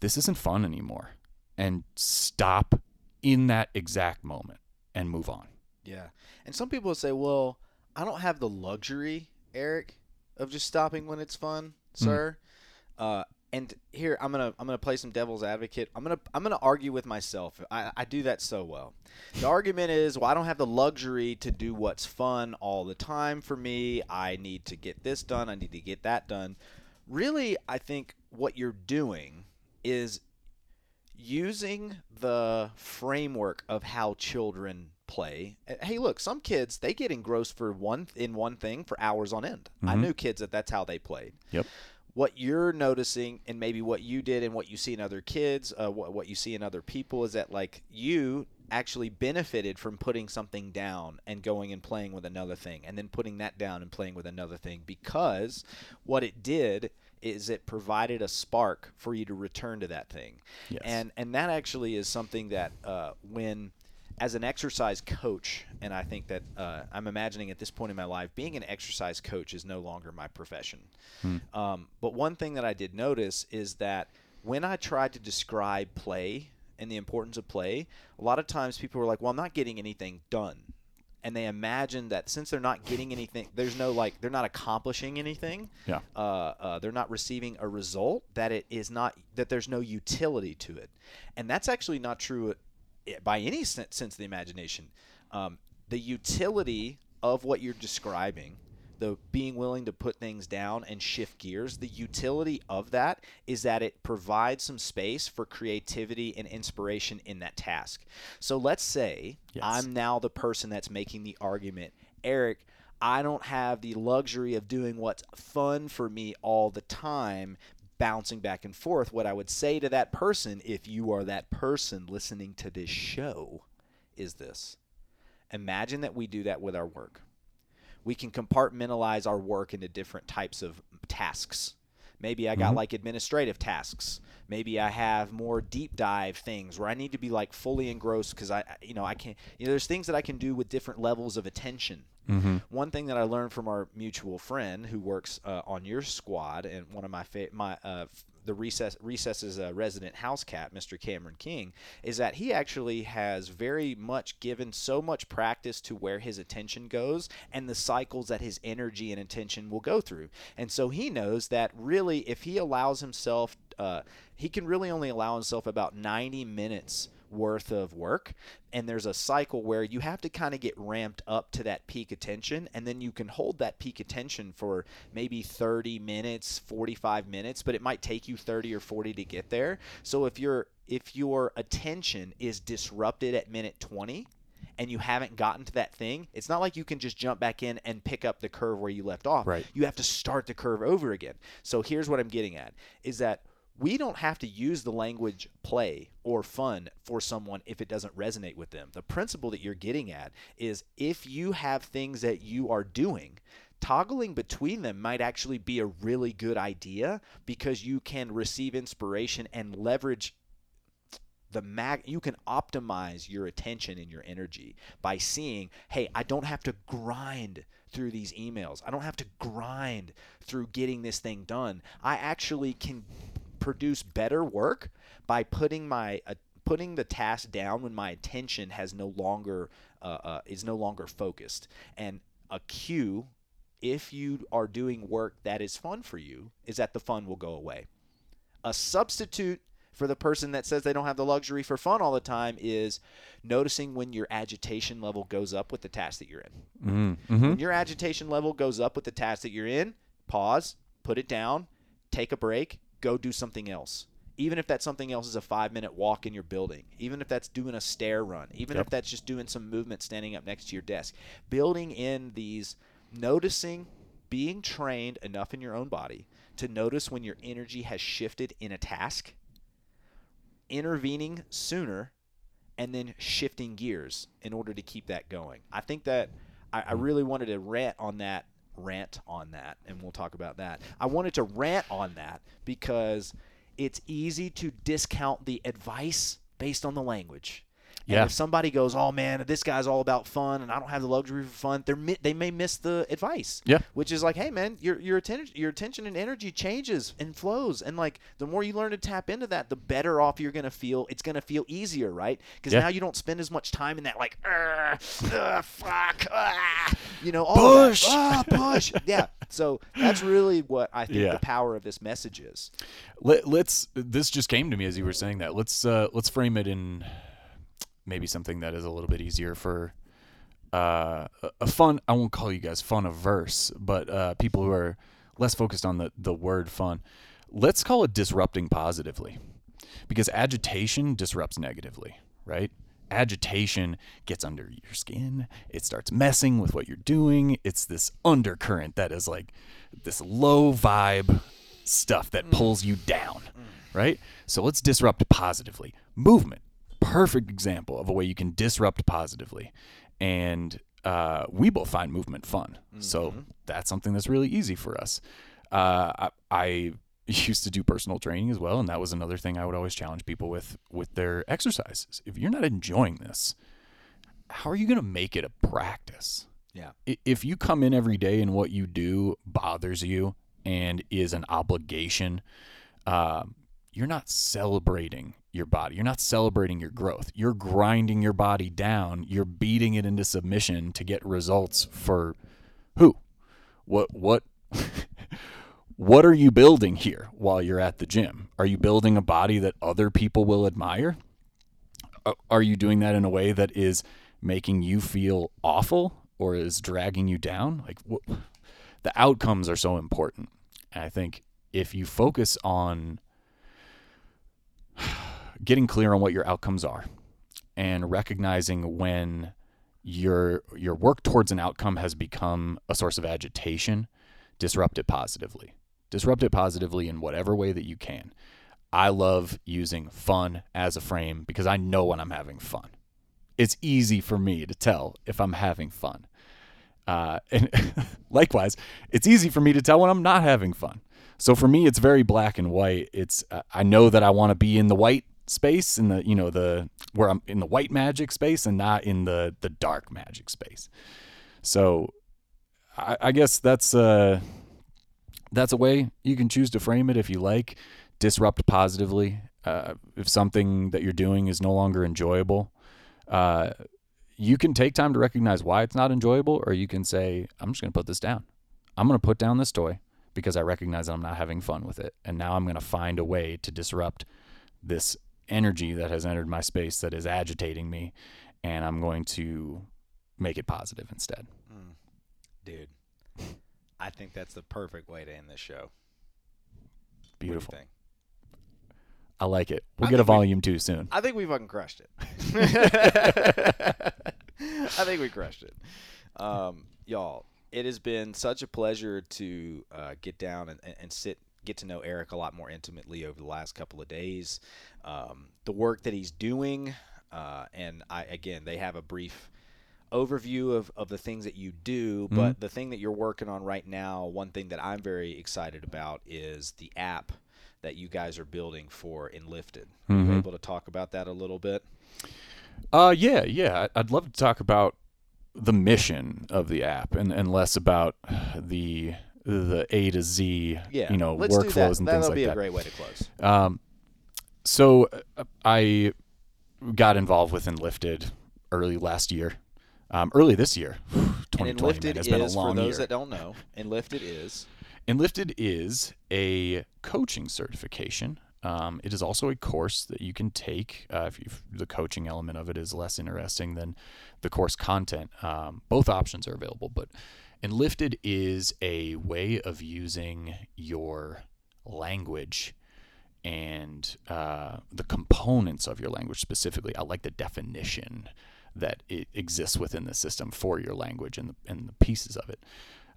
this isn't fun anymore, and stop in that exact moment and move on. Yeah. And some people say, well, I don't have the luxury, Eric, of just stopping when it's fun, hmm. sir. Mm. Uh, and here I'm gonna I'm gonna play some devil's advocate. I'm gonna I'm gonna argue with myself. I, I do that so well. The argument is, well, I don't have the luxury to do what's fun all the time for me. I need to get this done. I need to get that done. Really, I think what you're doing is using the framework of how children play. Hey, look, some kids they get engrossed for one in one thing for hours on end. Mm-hmm. I knew kids that that's how they played. Yep. What you're noticing, and maybe what you did, and what you see in other kids, uh, what what you see in other people, is that like you actually benefited from putting something down and going and playing with another thing, and then putting that down and playing with another thing, because what it did is it provided a spark for you to return to that thing. Yes. And and that actually is something that uh, when as an exercise coach, and I think that uh, I'm imagining at this point in my life, being an exercise coach is no longer my profession. Hmm. Um, but one thing that I did notice is that when I tried to describe play and the importance of play, a lot of times people were like, "Well, I'm not getting anything done." and they imagine that since they're not getting anything, there's no like they're not accomplishing anything. Yeah. Uh, uh, they're not receiving a result that it is not that there's no utility to it, and that's actually not true by any sense of the imagination. Um, the utility of what you're describing, the being willing to put things down and shift gears, the utility of that is that it provides some space for creativity and inspiration in that task. So let's say yes. I'm now the person that's making the argument, Eric. I don't have the luxury of doing what's fun for me all the time bouncing back and forth, what I would say to that person, if you are that person listening to this show, is this Imagine that we do that with our work. We can compartmentalize our work into different types of tasks. Maybe I got mm-hmm. like administrative tasks. Maybe I have more deep dive things where I need to be like fully engrossed because I, you know, I can't. You know, there's things that I can do with different levels of attention. Mm-hmm. One thing that I learned from our mutual friend who works uh, on your squad and one of my fa- my uh, the recess recess's uh, resident house cat, Mr. Cameron King, is that he actually has very much given so much practice to where his attention goes and the cycles that his energy and attention will go through. And so he knows that really, if he allows himself, uh, he can really only allow himself about 90 minutes worth of work and there's a cycle where you have to kind of get ramped up to that peak attention and then you can hold that peak attention for maybe 30 minutes 45 minutes but it might take you 30 or 40 to get there so if your if your attention is disrupted at minute 20 and you haven't gotten to that thing, it's not like you can just jump back in and pick up the curve where you left off. Right. You have to start the curve over again. So here's what I'm getting at is that we don't have to use the language play or fun for someone if it doesn't resonate with them. The principle that you're getting at is if you have things that you are doing, toggling between them might actually be a really good idea because you can receive inspiration and leverage the mag you can optimize your attention and your energy by seeing hey i don't have to grind through these emails i don't have to grind through getting this thing done i actually can produce better work by putting my uh, putting the task down when my attention has no longer uh, uh, is no longer focused. And a cue, if you are doing work that is fun for you, is that the fun will go away. A substitute for the person that says they don't have the luxury for fun all the time is noticing when your agitation level goes up with the task that you're in. Mm-hmm. mm-hmm. When your agitation level goes up with the task that you're in, pause, put it down, take a break, go do something else. even if that something else is a five minute walk in your building, even if that's doing a stair run, even Yep. if that's just doing some movement standing up next to your desk, building in these noticing, being trained enough in your own body to notice when your energy has shifted in a task, intervening sooner, and then shifting gears in order to keep that going. I think that I, I mm-hmm. really wanted to rant on that, rant on that, and we'll talk about that. I wanted to rant on that because it's easy to discount the advice based on the language. And Yeah. if somebody goes, "Oh man, this guy's all about fun, and I don't have the luxury for fun," they're mi- they may miss the advice. Yeah. Which is like, hey man, your your attention your attention and energy changes and flows, and like the more you learn to tap into that, the better off you're gonna feel. It's gonna feel easier, right? Because Yeah. now you don't spend as much time in that like, "Ugh, ugh, fuck, ah," you know, all Push. Ah, push. yeah. So that's really what I think Yeah. the power of this message is. Let, let's. This just came to me as you were saying that. Let's uh, let's frame it in maybe something that is a little bit easier for uh, a- fun. I won't call you guys fun averse, but uh, people who are less focused on the the word fun. Let's call it disrupting positively, because agitation disrupts negatively, right? Agitation gets under your skin. It starts messing with what you're doing. It's this undercurrent that is like this low vibe stuff that pulls you down, right? So let's disrupt positively. Movement, perfect example of a way you can disrupt positively. And uh, we both find movement fun. So that's something that's really easy for us. Uh, I, I used to do personal training as well, and that was another thing I would always challenge people with with their exercises. If you're not enjoying this, how are you going to make it a practice? Yeah. if you come in every day and what you do bothers you and is an obligation, um, you're not celebrating your body. You're not celebrating your growth. You're grinding your body down. You're beating it into submission to get results for who? What? What? what are you building here while you're at the gym? Are you building a body that other people will admire? Uh, Are you doing that in a way that is making you feel awful or is dragging you down? Like wh- the outcomes are so important. And I think if you focus on getting clear on what your outcomes are and recognizing when your your work towards an outcome has become a source of agitation, disrupt it positively. Disrupt it positively in whatever way that you can. I love using fun as a frame because I know when I'm having fun. It's easy for me to tell if I'm having fun. Uh, and likewise, it's easy for me to tell when I'm not having fun. So for me, it's very black and white. It's uh, I know that I want to be in the white space, in the you know the where I'm in the white magic space, and not in the the dark magic space. So I, I guess that's uh that's a way you can choose to frame it if you like. Disrupt positively. Uh, if something that you're doing is no longer enjoyable, uh, you can take time to recognize why it's not enjoyable, or you can say, I'm just going to put this down. I'm going to put down this toy because I recognize that I'm not having fun with it. And now I'm going to find a way to disrupt this energy that has entered my space that is agitating me. And I'm going to make it positive instead. Dude. I think that's the perfect way to end this show. Beautiful. What do you think? I like it. We'll I get a think we- volume two soon. I think we fucking crushed it. I think we crushed it. Um, y'all, it has been such a pleasure to uh, get down and, and sit, get to know Eric a lot more intimately over the last couple of days. Um, the work that he's doing, uh, and I again, they have a brief overview of, of the things that you do, but the thing that you're working on right now, one thing that I'm very excited about is the app that you guys are building for Enlifted. Are you able to talk about that a little bit? Uh, yeah, yeah. I'd love to talk about the mission of the app and, and less about the the A to Z, Yeah, you know, let's workflows that. and That'll things like be that. a great way to close. Um, so uh, I got involved with Enlifted early last year, um, early this year. 2020 And man, has been a is, for those year. that don't know, Enlifted is Enlifted is a coaching certification. Um, it is also a course that you can take. Uh, if, if the coaching element of it is less interesting than the course content, um, both options are available. But Enlifted is a way of using your language and uh, the components of your language specifically. I like the definition that it exists within the system for your language and the, and the pieces of it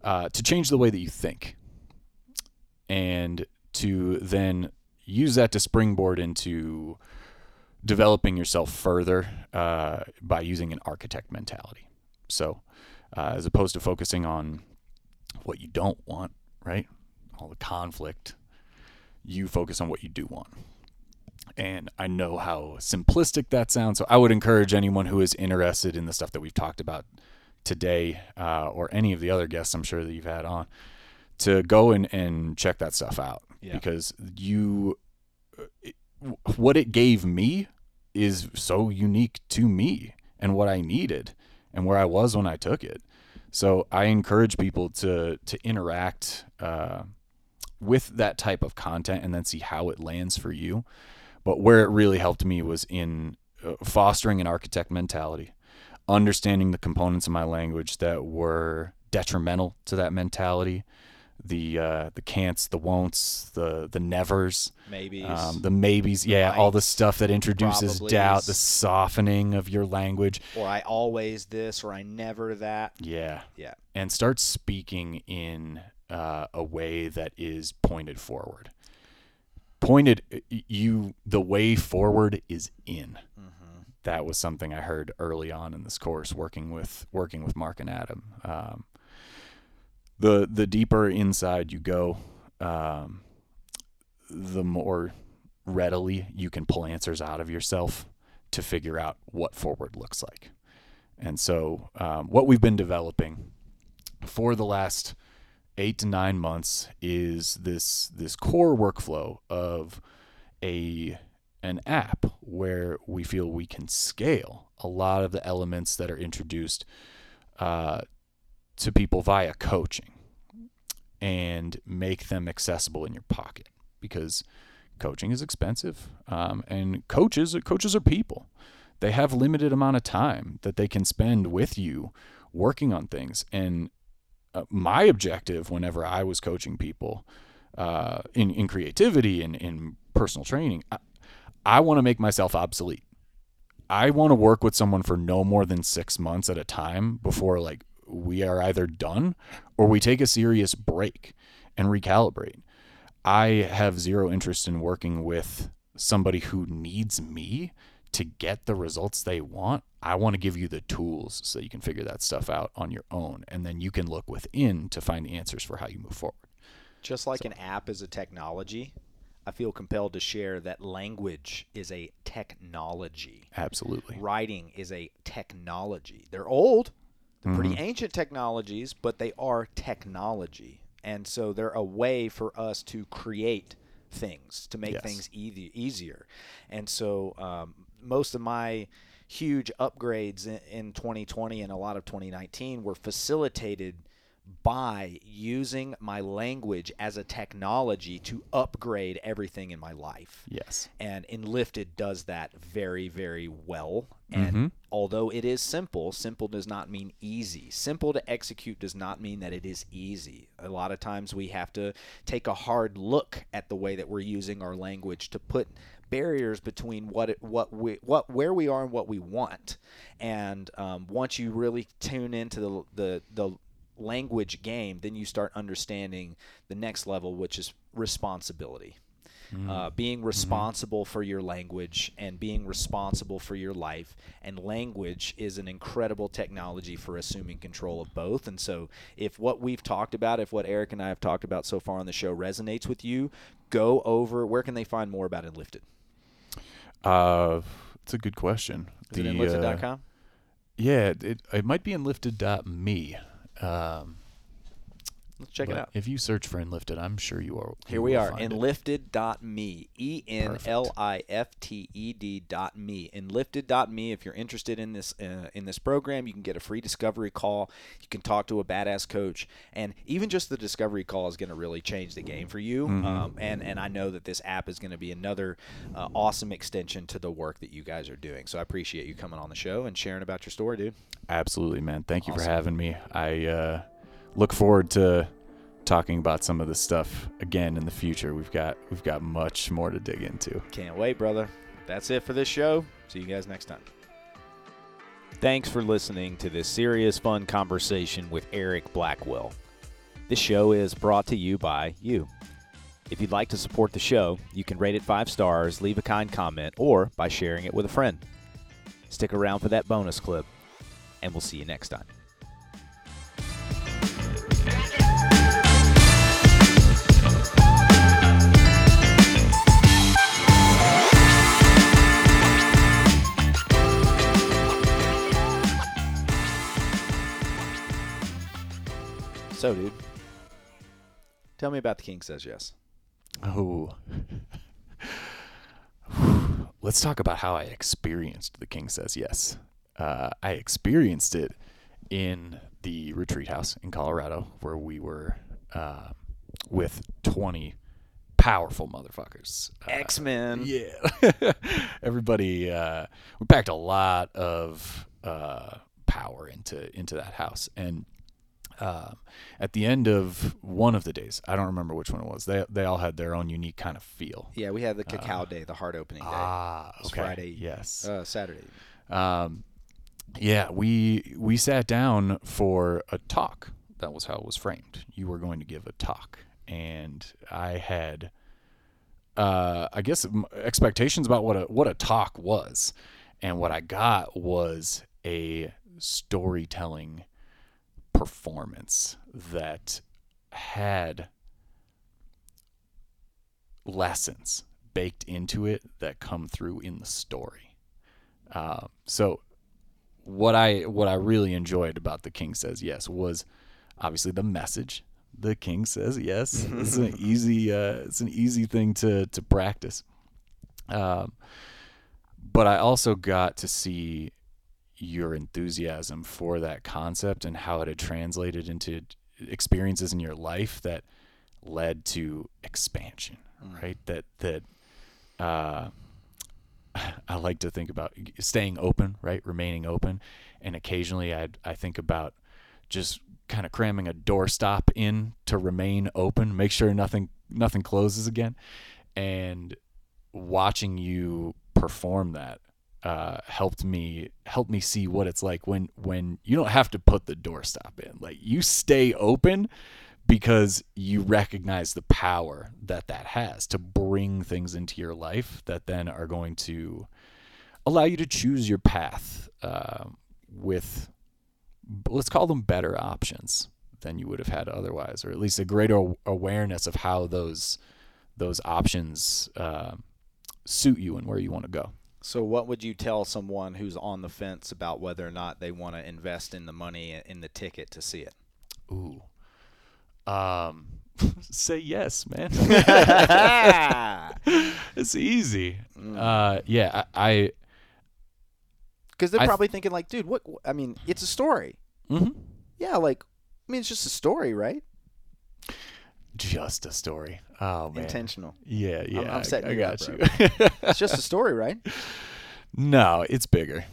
uh, to change the way that you think and to then use that to springboard into developing yourself further uh, by using an architect mentality. So, uh, as opposed to focusing on what you don't want, right? All the conflict, you focus on what you do want. And I know how simplistic that sounds. So, I would encourage anyone who is interested in the stuff that we've talked about today uh, or any of the other guests I'm sure that you've had on to go and, and check that stuff out Yeah. because you it, what it gave me is so unique to me and what I needed and where I was when I took it. So I encourage people to to interact uh, with that type of content and then see how it lands for you. But where it really helped me was in uh, fostering an architect mentality, understanding the components of my language that were detrimental to that mentality, the uh, the can'ts, the won'ts, the the nevers, Maybe. um, the maybes, yeah, all the stuff that introduces doubt, the softening of your language, or I always this, or I never that. yeah, Yeah. and start speaking in uh, a way that is pointed forward. Pointed, you the way forward is in. That was something I heard early on in this course, working with working with Mark and Adam. Um, the the deeper inside you go, um, the more readily you can pull answers out of yourself to figure out what forward looks like. And so, um, what we've been developing for the last eight to nine months is this this core workflow of a an app where we feel we can scale a lot of the elements that are introduced uh, to people via coaching and make them accessible in your pocket because coaching is expensive um, and coaches coaches are people. They have limited amount of time that they can spend with you working on things. And uh, my objective whenever i was coaching people uh, in, in creativity and in personal training i, I want to make myself obsolete. I want to work with someone for no more than six months at a time before like we are either done or we take a serious break and recalibrate I have zero interest in working with somebody who needs me to get the results they want. I want to give you the tools so you can figure that stuff out on your own. And then you can look within to find the answers for how you move forward. Just like an app is a technology, I feel compelled to share that language is a technology. Absolutely. Writing is a technology. They're old, they're pretty Mm-hmm. ancient technologies, but they are technology. And so they're a way for us to create things, to make Yes. things easy, easier. And so um, most of my huge upgrades in, in 2020 and a lot of 2019 were facilitated by using my language as a technology to upgrade everything in my life. Yes. And Enlifted does that very, very well. And Mhm. although it is simple, simple does not mean easy. Simple to execute does not mean that it is easy. A lot of times we have to take a hard look at the way that we're using our language to put barriers between what it, what we what where we are and what we want. And um, once you really tune into the the the language game, then you start understanding the next level, which is responsibility. Uh, being responsible for your language and being responsible for your life. And language is an incredible technology for assuming control of both. And so, if what we've talked about, if what Eric and I have talked about so far on the show resonates with you, go over where can they find more about Enlifted? Uh, it's a good question. Is it The, enlifted.com? uh, yeah, it, it might be enlifted.me. Um, Let's check it out. If you search for Enlifted, I'm sure you are. Here we are, find it. enlifted.me, E N L I F T E D dot me, enlifted.me. If you're interested in this uh, in this program, you can get a free discovery call. You can talk to a badass coach, and even just the discovery call is going to really change the game for you. Mm-hmm. Um, and and I know that this app is going to be another uh, awesome extension to the work that you guys are doing. So I appreciate you coming on the show and sharing about your story, dude. Absolutely, man. Thank you for having me. I uh, look forward to talking about some of this stuff again in the future. We've got we've got much more to dig into. Can't wait, brother. That's it for this show. See you guys next time. Thanks for listening to this serious, fun conversation with Eric Blackwell. This show is brought to you by you. If you'd like to support the show, you can rate it five stars, leave a kind comment, or by sharing it with a friend. Stick around for that bonus clip, and we'll see you next time. So, dude, tell me about the King Says Yes. Oh. Let's talk about how I experienced The King Says Yes. Uh, I experienced it in the retreat house in Colorado where we were uh, with 20 powerful motherfuckers. Uh, X Men. Yeah. Everybody, uh, we packed a lot of uh, power into into that house, and um, at the end of one of the days, I don't remember which one it was. They they all had their own unique kind of feel. Yeah, we had the cacao day, the heart opening day. Ah, okay. Friday. Yes. Uh, Saturday. Um, yeah, we we sat down for a talk. That was how it was framed. You were going to give a talk, and I had, uh, I guess, expectations about what a what a talk was, and what I got was a storytelling performance that had lessons baked into it that come through in the story. Uh, so what I what I really enjoyed about the King says yes was obviously the message. The King says yes. it's an easy uh, it's an easy thing to to practice. Um, but I also got to see your enthusiasm for that concept and how it had translated into experiences in your life that led to expansion, right? That that uh, I like to think about staying open, right? Remaining open, and occasionally I I think about just kind of cramming a doorstop in to remain open, make sure nothing nothing closes again, and watching you perform that uh, helped me helped me see what it's like when when you don't have to put the doorstop in, like you stay open because you recognize the power that that has to bring things into your life that then are going to allow you to choose your path uh, with let's call them better options than you would have had otherwise or at least a greater awareness of how those those options uh, suit you and where you want to go So, what would you tell someone who's on the fence about whether or not they want to invest in the money in the ticket to see it? ooh um say yes man it's easy uh yeah i, Because they're I probably thinking, like, dude, what? I mean, it's a story. mhm. Yeah, like, I mean, it's just a story, right? Just a story oh man Intentional. yeah yeah I'm I- setting I, you up, got bro. you It's just a story, right? No, it's bigger.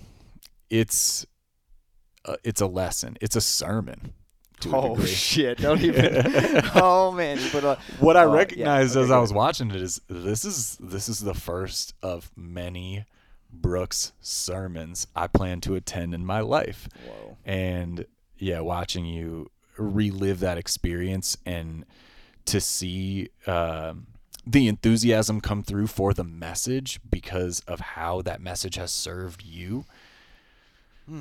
It's uh, it's a lesson. It's a sermon. To a Oh shit! Don't even. oh man, you put a. What I Oh, yeah. recognized Okay, as I was watching it is this is this is the first of many Brooks sermons I plan to attend in my life. Whoa. And yeah, watching you relive that experience and to see um, the enthusiasm come through for the message because of how that message has served you.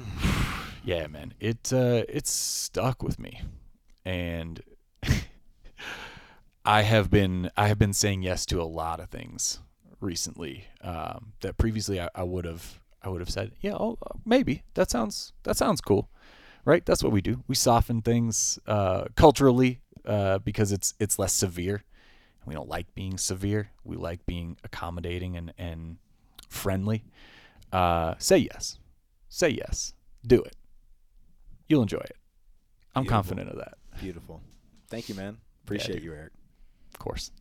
yeah, man, it uh, it's stuck with me, and I have been I have been saying yes to a lot of things recently um, that previously I, I would have I would have said yeah oh uh, maybe. That sounds that sounds cool. Right? That's what we do. We soften things uh, culturally uh, because it's it's less severe we don't like being severe we like being accommodating and and friendly uh, say yes say yes do it you'll enjoy it I'm Beautiful. confident of that Beautiful. Thank you, man. Appreciate dude. you, Eric. of course